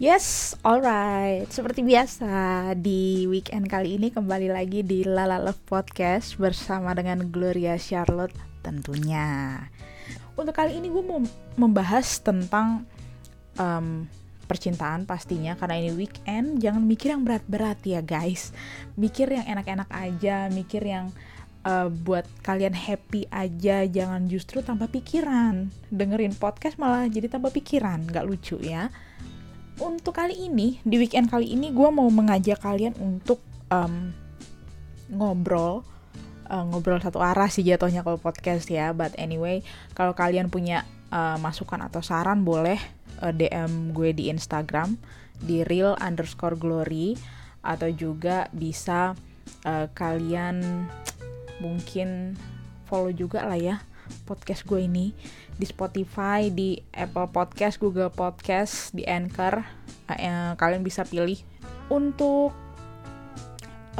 Yes, alright. Seperti biasa di weekend kali ini kembali lagi di Lala Love Podcast bersama dengan Gloria Charlotte tentunya. Untuk kali ini gue mau membahas tentang um, percintaan pastinya karena ini weekend. Jangan mikir yang berat-berat ya guys. Mikir yang enak-enak aja, mikir yang uh, buat kalian happy aja jangan justru tambah pikiran dengerin podcast malah jadi tambah pikiran nggak lucu ya untuk kali ini di weekend kali ini gue mau mengajak kalian untuk um, ngobrol uh, ngobrol satu arah sih jatuhnya kalau podcast ya. But anyway kalau kalian punya uh, masukan atau saran boleh uh, DM gue di Instagram di real underscore glory atau juga bisa uh, kalian mungkin follow juga lah ya podcast gue ini di Spotify, di Apple Podcast, Google Podcast, di Anchor. Uh, kalian bisa pilih. Untuk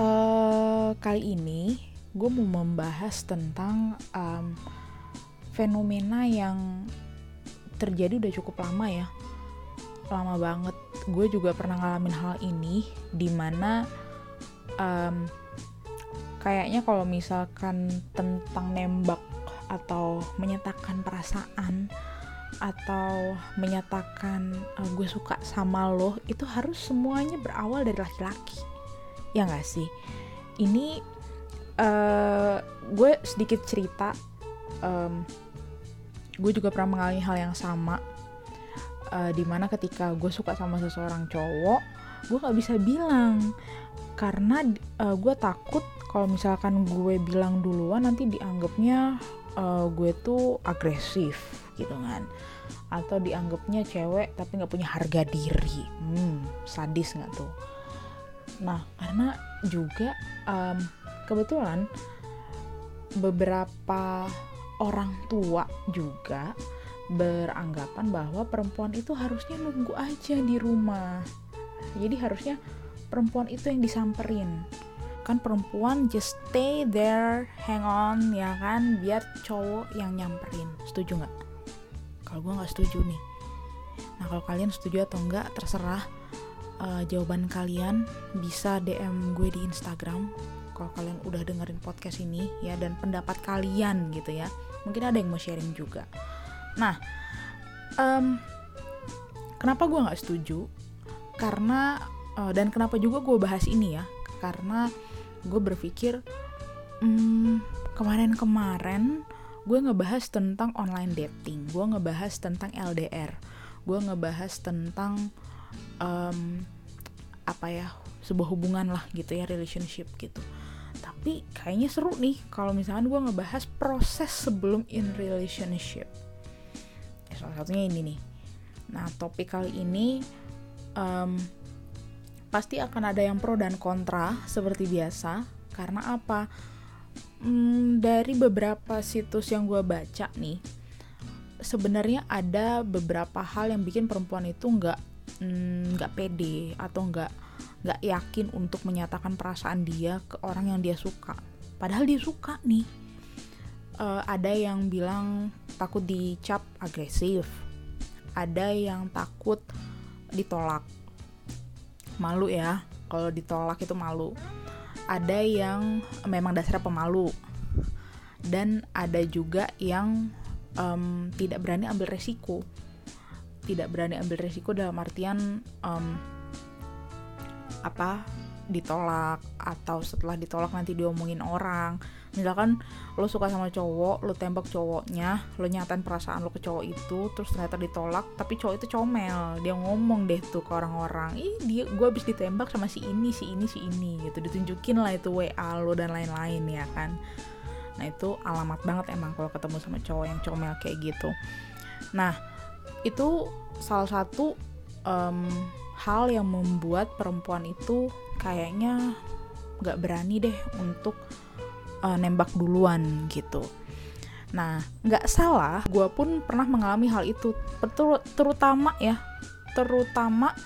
uh, kali ini, gue mau membahas tentang um, fenomena yang terjadi udah cukup lama ya. Lama banget. Gue juga pernah ngalamin hal ini, di mana um, kayaknya kalau misalkan tentang nembak atau menyatakan perasaan atau menyatakan uh, gue suka sama lo itu harus semuanya berawal dari laki-laki. Ya gak sih? Ini uh, gue sedikit cerita um, gue juga pernah mengalami hal yang sama uh, di mana ketika gue suka sama seseorang cowok gue nggak bisa bilang. Karena uh, gue takut kalau misalkan gue bilang duluan nanti dianggapnya uh, gue tuh agresif gitu kan. Atau dianggapnya cewek tapi nggak punya harga diri. Hmm sadis nggak tuh? Nah karena juga um, kebetulan beberapa orang tua juga beranggapan bahwa perempuan itu harusnya nunggu aja di rumah. Jadi harusnya perempuan itu yang disamperin kan perempuan just stay there hang on ya kan biar cowok yang nyamperin. Setuju nggak? Kalau gue nggak setuju nih. Nah kalau kalian setuju atau enggak terserah uh, jawaban kalian bisa DM gue di Instagram. Kalau kalian udah dengerin podcast ini ya dan pendapat kalian gitu ya. Mungkin ada yang mau sharing juga. Nah um, kenapa gue nggak setuju? Karena uh, dan kenapa juga gue bahas ini ya? Karena gue berpikir hmm, kemarin-kemarin gue ngebahas tentang online dating. Gue ngebahas tentang LDR gue ngebahas tentang um, apa ya sebuah hubungan lah gitu ya relationship gitu. Tapi kayaknya seru nih kalau misalkan gue ngebahas proses sebelum in relationship. Salah satunya ini nih. Nah topik kali ini um, pasti akan ada yang pro dan kontra seperti biasa. Karena apa? Hmm, dari beberapa situs yang gue baca nih sebenarnya ada beberapa hal yang bikin perempuan itu nggak hmm, nggak hmm, pede atau nggak nggak yakin untuk menyatakan perasaan dia ke orang yang dia suka. Padahal dia suka nih. Uh, ada yang bilang takut dicap agresif. Ada yang takut ditolak malu ya. Kalau ditolak itu malu. Ada yang memang dasarnya pemalu. Dan ada juga yang um, tidak berani ambil resiko. Tidak berani ambil resiko dalam artian um, apa ditolak atau setelah ditolak nanti diomongin orang. Misalkan lo suka sama cowok lo tembak cowoknya lo nyatain perasaan lo ke cowok itu terus ternyata ditolak tapi cowok itu comel. Dia ngomong deh tuh ke orang-orang ih dia gue habis ditembak sama si ini si ini si ini gitu. Ditunjukin lah itu wa lo dan lain-lain ya kan? Nah itu alamat banget emang kalau ketemu sama cowok yang comel kayak gitu. Nah itu salah satu um, hal yang membuat perempuan itu kayaknya nggak berani deh untuk uh, nembak duluan gitu. Nah, nggak salah, gue pun pernah mengalami hal itu, Ter terutama ya, terutama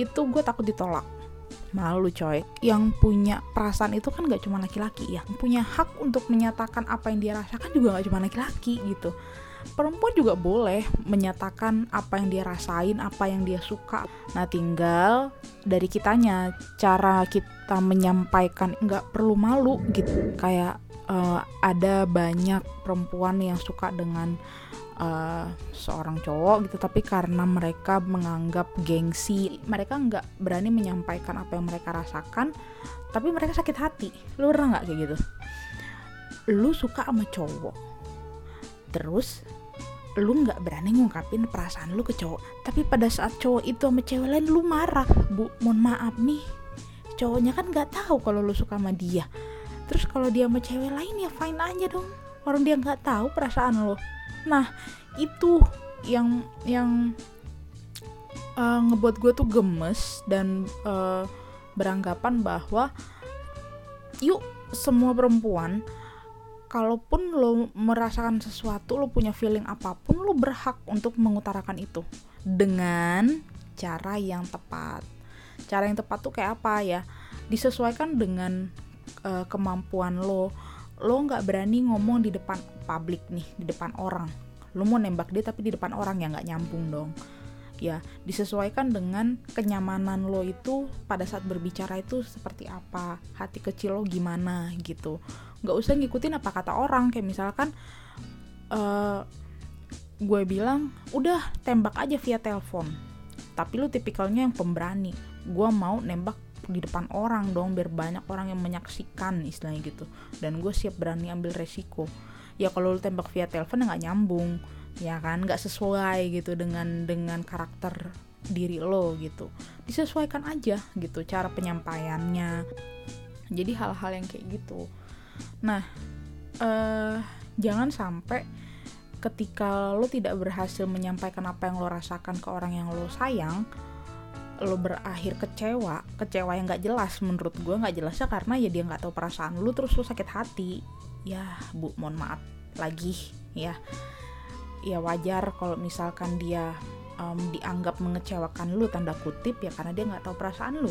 itu gue takut ditolak. Malu coy, yang punya perasaan itu kan gak cuma laki-laki ya, punya hak untuk menyatakan apa yang dia rasakan juga gak cuma laki-laki gitu. Perempuan juga boleh menyatakan apa yang dia rasain, apa yang dia suka. Nah, tinggal dari kitanya cara kita menyampaikan nggak perlu malu gitu. Kayak uh, ada banyak perempuan yang suka dengan uh, seorang cowok gitu, tapi karena mereka menganggap gengsi, mereka nggak berani menyampaikan apa yang mereka rasakan, tapi mereka sakit hati. Lu pernah nggak kayak gitu? Lu suka sama cowok, terus lu nggak berani ngungkapin perasaan lu ke cowok. Tapi pada saat cowok itu sama cewek lain lu marah. Bu mohon maaf nih. Cowoknya kan nggak tahu kalau lu suka sama dia. Terus kalau dia sama cewek lain ya fine aja dong. Orang dia nggak tahu perasaan lo nah itu yang yang uh, ngebuat gue tuh gemes dan uh, beranggapan bahwa yuk semua perempuan kalaupun lo merasakan sesuatu lo punya feeling apa pun lo berhak untuk mengutarakan itu dengan cara yang tepat. Cara yang tepat tuh kayak apa ya? Disesuaikan dengan uh, kemampuan lo. Lo nggak berani ngomong di depan publik nih di depan orang. Lo mau nembak dia tapi di depan orang ya nggak nyambung dong ya disesuaikan dengan kenyamanan lo itu pada saat berbicara itu seperti apa hati kecil lo gimana gitu. Nggak usah ngikutin apa kata orang kayak misalkan uh, gue bilang udah tembak aja via telepon. Tapi lu tipikalnya yang pemberani. Gue mau nembak di depan orang dong biar banyak orang yang menyaksikan istilahnya gitu. Dan gue siap berani ambil resiko. Ya kalau lu tembak via telepon ya nggak nyambung ya kan nggak sesuai gitu dengan dengan karakter diri lo gitu disesuaikan aja gitu cara penyampaiannya jadi hal-hal yang kayak gitu Nah, uh, jangan sampai ketika lo tidak berhasil menyampaikan apa yang lo rasakan ke orang yang lo sayang, lo berakhir kecewa, kecewa yang gak jelas menurut gue gak jelasnya karena ya dia gak tahu perasaan lo terus lo sakit hati. Ya, bu, mohon maaf lagi ya. Ya wajar kalau misalkan dia um, dianggap mengecewakan lo tanda kutip ya karena dia nggak tahu perasaan lo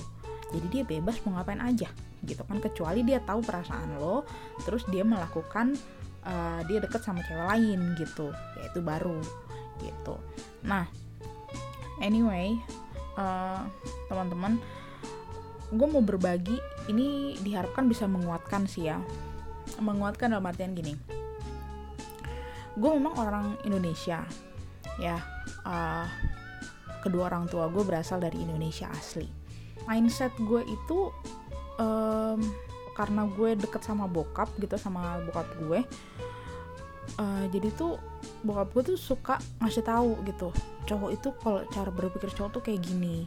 jadi dia bebas mau ngapain aja gitu kan. Kecuali dia tahu perasaan lo terus dia melakukan uh, dia deket sama cewek lain gitu. Ya itu baru gitu. Nah anyway uh, teman-teman gue mau berbagi. Ini diharapkan bisa menguatkan sih ya. Menguatkan dalam artian gini gue memang orang Indonesia ya. Uh, kedua orang tua gue berasal dari Indonesia asli. Mindset gue itu um, karena gue deket sama bokap gitu sama bokap gue uh, jadi tuh bokap gue tuh suka ngasih tahu gitu cowok itu kalau cara berpikir cowok tuh kayak gini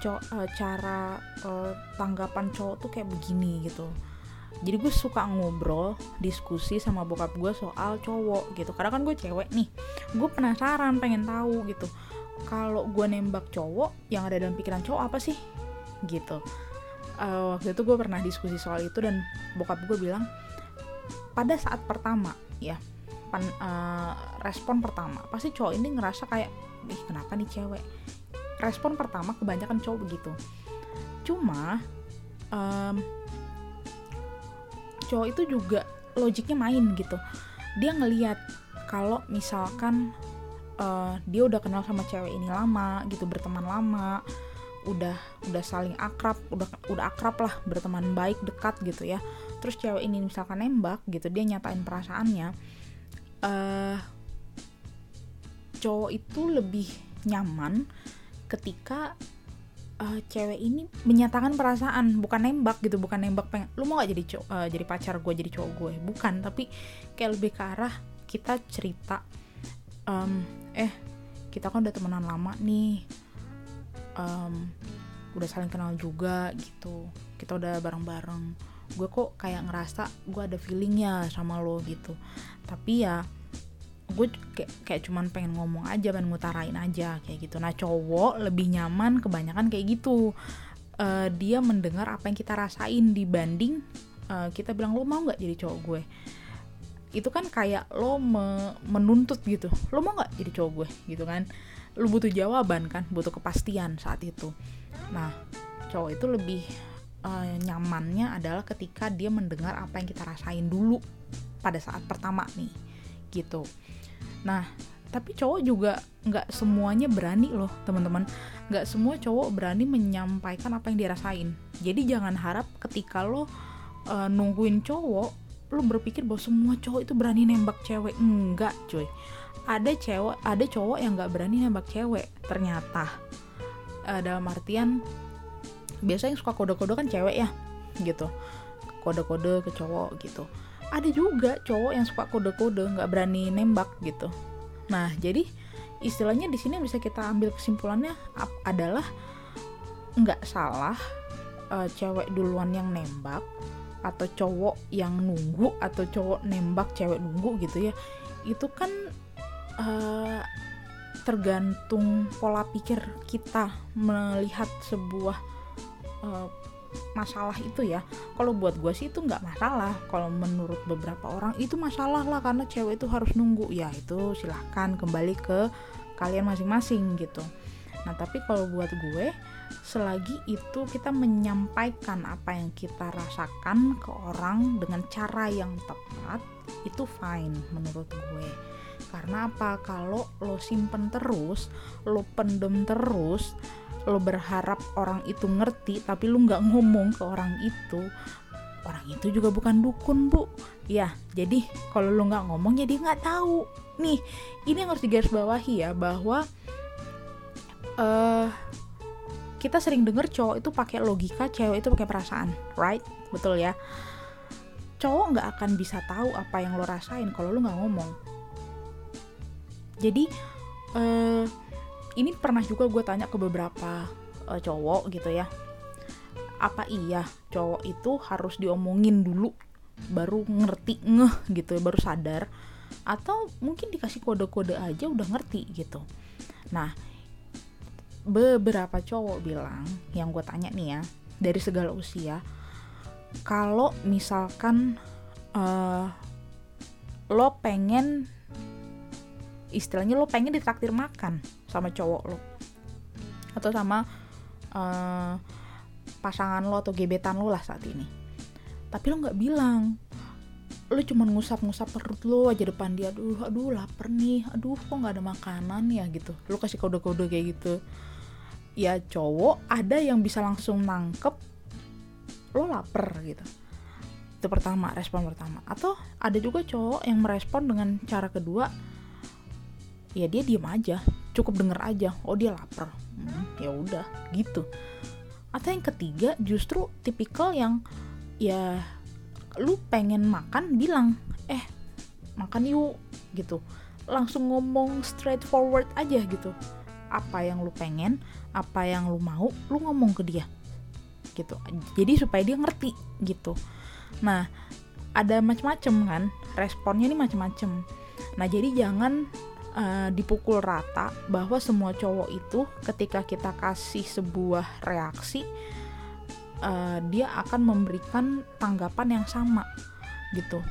cowok uh, cara uh, tanggapan cowok tuh kayak begini gitu jadi gue suka ngobrol diskusi sama bokap gue soal cowok gitu. Karena kan gue cewek nih. Gue penasaran pengen tahu gitu. Kalau gue nembak cowok yang ada dalam pikiran cowok apa sih? Gitu. Uh, waktu itu gue pernah diskusi soal itu dan bokap gue bilang pada saat pertama ya pan, uh, respon pertama pasti cowok ini ngerasa kayak ih kenapa nih cewek? Respon pertama kebanyakan cowok begitu. Cuma um, cowok itu juga logiknya main gitu. Dia ngeliat kalau misalkan uh, dia udah kenal sama cewek ini lama gitu berteman lama udah udah saling akrab udah udah akrab lah berteman baik dekat gitu ya. Terus cewek ini misalkan nembak gitu dia nyatain perasaannya uh, cowok itu lebih nyaman ketika uh, cewek ini menyatakan perasaan bukan nembak gitu bukan nembak pengen lu mau gak jadi uh, jadi pacar gue jadi cowok gue? Bukan tapi kayak lebih ke arah kita cerita um, eh kita kan udah temenan lama nih um, udah saling kenal juga gitu kita udah bareng-bareng. Gue kok kayak ngerasa gue ada feelingnya sama lo gitu. Tapi ya gue kayak, kayak cuman pengen ngomong aja pengen ngutarain aja kayak gitu. Nah cowok lebih nyaman kebanyakan kayak gitu. Uh, dia mendengar apa yang kita rasain dibanding uh, kita bilang lo mau nggak jadi cowok gue? Itu kan kayak lo me menuntut gitu. Lo mau nggak jadi cowok gue? Gitu kan. Lu butuh jawaban kan butuh kepastian saat itu. Nah cowok itu lebih uh, nyamannya adalah ketika dia mendengar apa yang kita rasain dulu pada saat pertama nih gitu nah tapi cowok juga nggak semuanya berani loh teman-teman. Nggak semua cowok berani menyampaikan apa yang dirasain. Jadi jangan harap ketika lo uh, nungguin cowok lo berpikir bahwa semua cowok itu berani nembak cewek. Enggak cuy. Ada cewek ada cowok yang nggak berani nembak cewek. Ternyata uh, dalam artian biasanya yang suka kode-kode kan cewek ya gitu. Kode-kode ke cowok gitu ada juga cowok yang suka kode-kode nggak berani nembak gitu. Nah jadi istilahnya di sini bisa kita ambil kesimpulannya adalah nggak salah uh, cewek duluan yang nembak atau cowok yang nunggu atau cowok nembak cewek nunggu gitu ya itu kan uh, tergantung pola pikir kita melihat sebuah uh, masalah itu ya. Kalau buat gue sih itu nggak masalah. Kalau menurut beberapa orang itu masalah lah karena cewek itu harus nunggu. Ya itu silahkan kembali ke kalian masing-masing gitu. Nah tapi kalau buat gue selagi itu kita menyampaikan apa yang kita rasakan ke orang dengan cara yang tepat itu fine menurut gue. Karena apa? Kalau lo simpen terus lo pendem terus lo berharap orang itu ngerti tapi lo nggak ngomong ke orang itu orang itu juga bukan dukun bu. Ya jadi kalau lo nggak ngomong jadi nggak tahu. Nih ini yang harus digarisbawahi ya bahwa uh, kita sering denger cowok itu pakai logika cewek itu pakai perasaan right? Betul ya? Cowok nggak akan bisa tahu apa yang lo rasain kalau lo nggak ngomong. Jadi uh, ini pernah juga gue tanya ke beberapa uh, cowok gitu ya. Apa iya cowok itu harus diomongin dulu baru ngerti ngeh gitu baru sadar? Atau mungkin dikasih kode-kode aja udah ngerti gitu. Nah beberapa cowok bilang yang gue tanya nih ya dari segala usia kalau misalkan uh, lo pengen istilahnya lo pengen ditraktir makan sama cowok lo. Atau sama uh, pasangan lo atau gebetan lo lah saat ini. Tapi lo nggak bilang. Lo cuma ngusap-ngusap perut lo aja depan dia. Aduh aduh lapar nih. Aduh kok nggak ada makanan ya gitu. Lo kasih kode-kode kayak gitu. Ya cowok ada yang bisa langsung nangkep lo lapar gitu. Itu pertama respon pertama. Atau ada juga cowok yang merespon dengan cara kedua ya dia diem aja. Cukup denger aja. Oh dia lapar. Hmm, ya udah gitu. Atau yang ketiga justru tipikal yang ya lu pengen makan bilang eh makan yuk gitu. Langsung ngomong straightforward aja gitu. Apa yang lu pengen apa yang lu mau lu ngomong ke dia. Gitu. Jadi supaya dia ngerti gitu. Nah ada macam-macam kan. Responnya ini macam-macam nah jadi jangan uh, dipukul rata bahwa semua cowok itu ketika kita kasih sebuah reaksi uh, dia akan memberikan tanggapan yang sama gitu.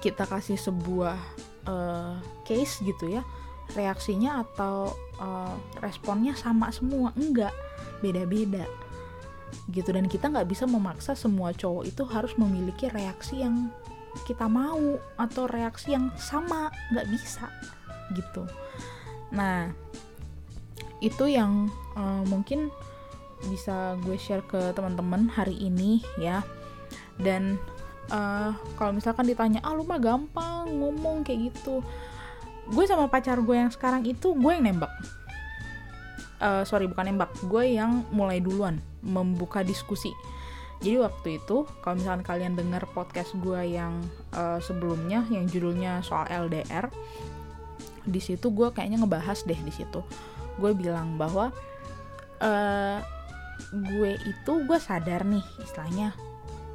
Kita kasih sebuah uh, case gitu ya reaksinya atau uh, responnya sama semua. Enggak beda-beda gitu. Dan kita nggak bisa memaksa semua cowok itu harus memiliki reaksi yang kita mau atau reaksi yang sama nggak bisa gitu. Nah itu yang uh, mungkin bisa gue share ke teman-teman hari ini ya. Dan uh, kalau misalkan ditanya ah lu mah gampang ngomong kayak gitu. Gue sama pacar gue yang sekarang itu gue yang nembak. Uh, sorry bukan nembak. Gue yang mulai duluan membuka diskusi jadi waktu itu kalau misalkan kalian dengar podcast gue yang uh, sebelumnya yang judulnya soal LDR di situ gue kayaknya ngebahas deh di situ. Gue bilang bahwa uh, gue itu gue sadar nih istilahnya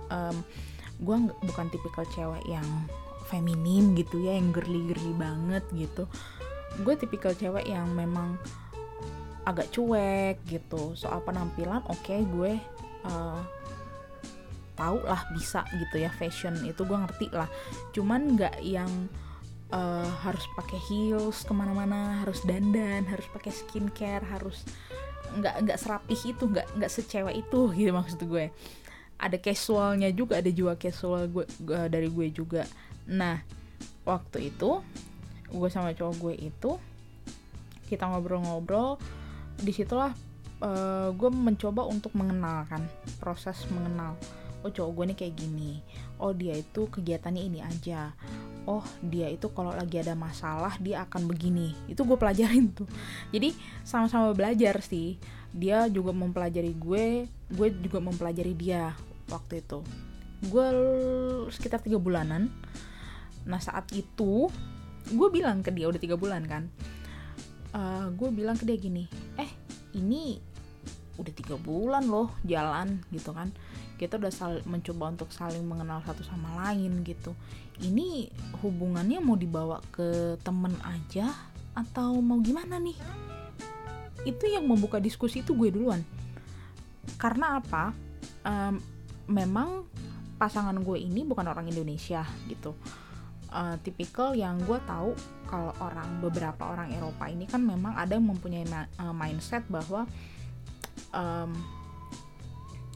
um, gue bukan tipikal cewek yang feminim gitu ya yang girly-girly banget gitu. Gue tipikal cewek yang memang agak cuek gitu. Soal penampilan oke okay, gue uh, tahu lah bisa gitu ya fashion itu gue ngerti lah. Cuman nggak yang uh, harus pakai heels ke mana-mana harus dandan harus pakai skincare harus nggak nggak serapih itu nggak nggak secewek itu gitu maksud gue. Ada casualnya juga ada juga casual gue, gue dari gue juga. Nah waktu itu gue sama cowok gue itu kita ngobrol-ngobrol di situlah uh, gue mencoba untuk mengenalkan proses mengenal oh cowok gue nih kayak gini. Oh dia itu kegiatannya ini aja. Oh dia itu kalau lagi ada masalah dia akan begini. Itu gue pelajarin tuh. Jadi sama-sama belajar sih. Dia juga mempelajari gue gue juga mempelajari dia waktu itu. Gue sekitar tiga bulanan. Nah saat itu gue bilang ke dia udah tiga bulan kan. Uh, gue bilang ke dia gini eh ini udah tiga bulan loh jalan gitu kan. Kita udah sal mencoba untuk saling mengenal satu sama lain gitu. Ini hubungannya mau dibawa ke temen aja atau mau gimana nih? Itu yang membuka diskusi itu gue duluan. Karena apa? Um, memang pasangan gue ini bukan orang Indonesia gitu. Uh, tipikal yang gue tahu kalau orang beberapa orang Eropa ini kan memang ada yang mempunyai uh, mindset bahwa um,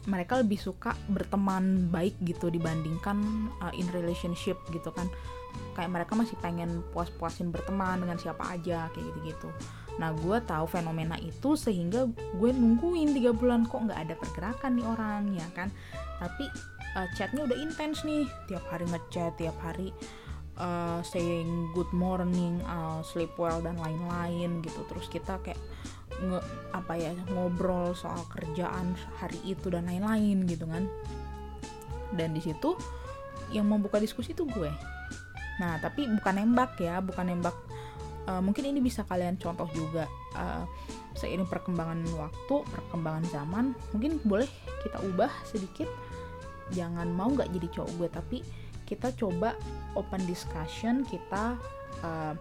mereka lebih suka berteman baik gitu dibandingkan uh, in relationship gitu kan. Kayak mereka masih pengen puas-puasin berteman dengan siapa aja kayak gitu-gitu. Nah gue tahu fenomena itu sehingga gue nungguin tiga bulan kok nggak ada pergerakan nih orang ya kan? Tapi uh, chatnya udah intens nih tiap hari ngechat tiap hari uh, saying good morning uh, sleep well dan lain-lain gitu. Terus kita kayak nge apa ya ngobrol soal kerjaan hari itu dan lain-lain gitu kan. Dan di situ yang membuka diskusi itu gue. Nah tapi bukan nembak ya bukan nembak uh, mungkin ini bisa kalian contoh juga uh, seiring perkembangan waktu perkembangan zaman mungkin boleh kita ubah sedikit. Jangan mau nggak jadi cowok gue tapi kita coba open discussion kita uh,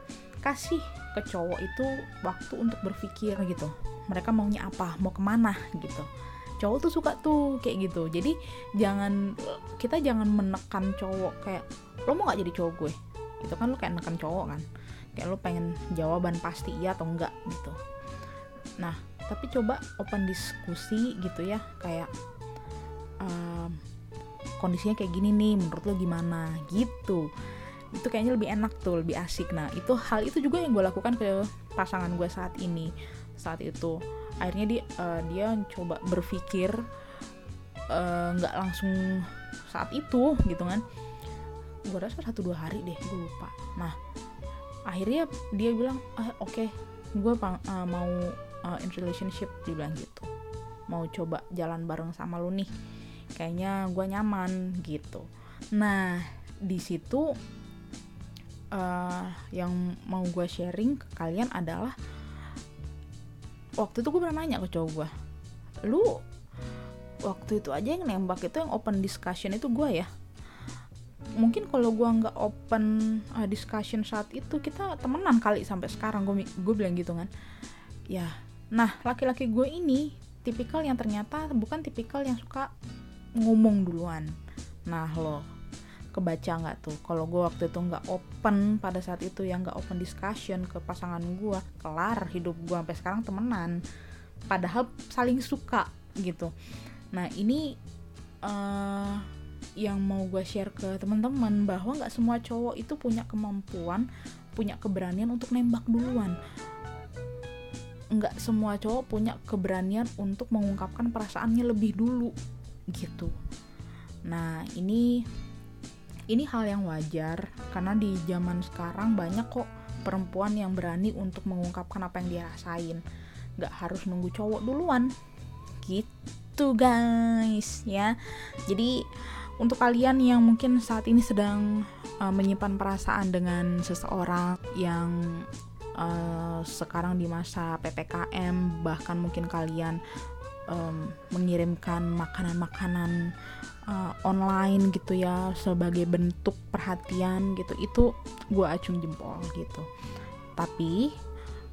kasih ke cowok itu waktu untuk berpikir gitu. Mereka maunya apa? Mau ke mana? Gitu. Cowok tuh suka tuh kayak gitu. Jadi jangan kita jangan menekan cowok kayak lo mau nggak jadi cowok gue? Itu kan lo kayak menekan cowok kan. Kayak lo pengen jawaban pasti iya atau enggak gitu. Nah tapi coba open diskusi gitu ya. Kayak um, kondisinya kayak gini nih menurut lo gimana? Gitu itu kayaknya lebih enak tuh lebih asik. Nah itu hal itu juga yang gue lakukan ke pasangan gue saat ini saat itu. Akhirnya dia uh, dia coba berpikir eh, nggak uh, langsung saat itu gitu kan. Gue rasa satu dua hari deh gue lupa. Nah akhirnya dia bilang ah, oke okay, gue uh, mau uh, in relationship dia bilang gitu. Mau coba jalan bareng sama lu nih. Kayaknya gue nyaman gitu. Nah di situ uh, yang mau gue sharing ke kalian adalah waktu itu gue pernah nanya ke cowok gue lu waktu itu aja yang nembak itu yang open discussion itu gue ya? Mungkin kalau gue nggak open uh, discussion saat itu kita temenan kali sampai sekarang gue gue bilang gitu kan. Ya nah laki-laki gue ini tipikal yang ternyata bukan tipikal yang suka ngomong duluan. Nah lo kebaca nggak tuh? Kalau gue waktu itu nggak open pada saat itu yang nggak open discussion ke pasangan gue kelar hidup gue sampai sekarang temenan. Padahal saling suka gitu. Nah ini uh, yang mau gue share ke teman-teman bahwa nggak semua cowok itu punya kemampuan punya keberanian untuk nembak duluan. Nggak semua cowok punya keberanian untuk mengungkapkan perasaannya lebih dulu gitu. Nah ini ini hal yang wajar karena di zaman sekarang banyak kok perempuan yang berani untuk mengungkapkan apa yang dia rasain. Gak harus nunggu cowok duluan. Gitu guys ya. Jadi untuk kalian yang mungkin saat ini sedang uh, menyimpan perasaan dengan seseorang yang uh, sekarang di masa ppkm bahkan mungkin kalian um, mengirimkan makanan-makanan uh, online gitu ya sebagai bentuk perhatian gitu itu gue acung jempol gitu. Tapi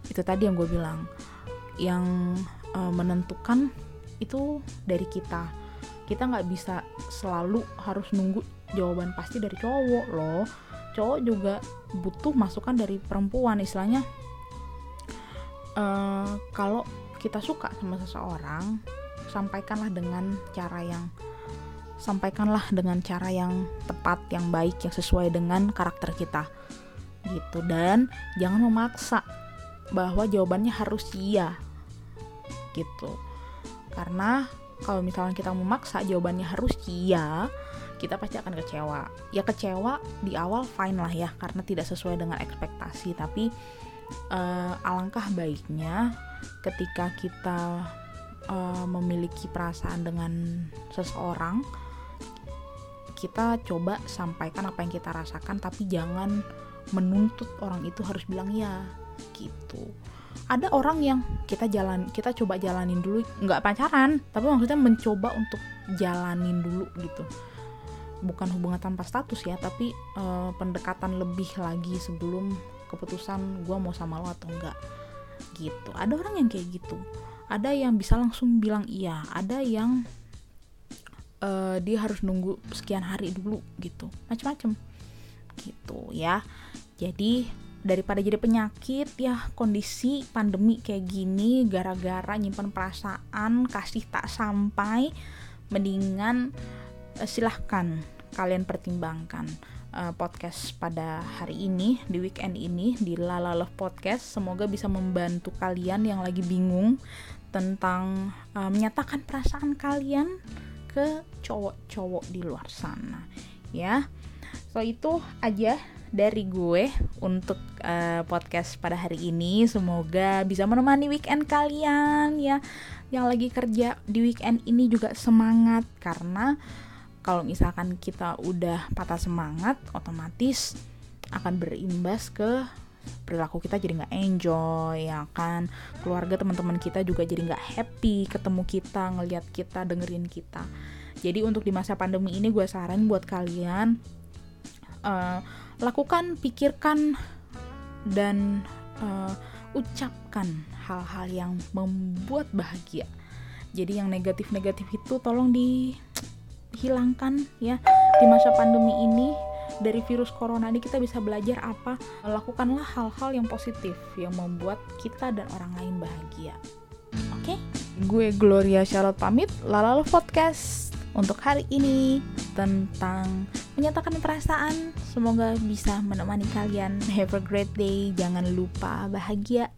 itu tadi yang gue bilang yang uh, menentukan itu dari kita. Kita nggak bisa selalu harus nunggu jawaban pasti dari cowok loh. Cowok juga butuh masukan dari perempuan istilahnya uh, kalau kita suka sama seseorang sampaikanlah dengan cara yang sampaikanlah dengan cara yang tepat, yang baik, yang sesuai dengan karakter kita. gitu dan jangan memaksa bahwa jawabannya harus iya gitu karena kalau misalnya kita memaksa jawabannya harus iya kita pasti akan kecewa ya kecewa di awal fine lah ya karena tidak sesuai dengan ekspektasi tapi uh, alangkah baiknya ketika kita uh, memiliki perasaan dengan seseorang kita coba sampaikan apa yang kita rasakan tapi jangan menuntut orang itu harus bilang ya gitu. Ada orang yang kita jalan kita coba jalanin dulu nggak pacaran tapi maksudnya mencoba untuk jalanin dulu gitu. Bukan hubungan tanpa status ya tapi uh, pendekatan lebih lagi sebelum keputusan gue mau sama lo atau enggak gitu. Ada orang yang kayak gitu. Ada yang bisa langsung bilang iya. Ada yang uh, dia harus nunggu sekian hari dulu gitu. Macam-macam gitu ya. Jadi daripada jadi penyakit ya kondisi pandemi kayak gini gara-gara nyimpan perasaan kasih tak sampai mendingan uh, silahkan kalian pertimbangkan uh, podcast pada hari ini di weekend ini di Lala Love Podcast. Semoga bisa membantu kalian yang lagi bingung tentang uh, menyatakan perasaan kalian ke cowok-cowok di luar sana ya. So itu aja dari gue untuk uh, podcast pada hari ini. Semoga bisa menemani weekend kalian ya. Yang lagi kerja di weekend ini juga semangat karena kalau misalkan kita udah patah semangat otomatis akan berimbas ke perilaku kita jadi nggak enjoy ya kan? Keluarga teman-teman kita juga jadi nggak happy ketemu kita ngelihat kita dengerin kita. Jadi untuk di masa pandemi ini gue saran buat kalian uh, lakukan pikirkan dan uh, ucapkan hal-hal yang membuat bahagia. Jadi yang negatif-negatif itu tolong dihilangkan ya di masa pandemi ini dari virus corona ini kita bisa belajar apa? Lakukanlah hal-hal yang positif yang membuat kita dan orang lain bahagia. Oke? Okay? gue Gloria Charlotte pamit lalala podcast untuk hari ini tentang menyatakan perasaan. Semoga bisa menemani kalian. Have a great day jangan lupa bahagia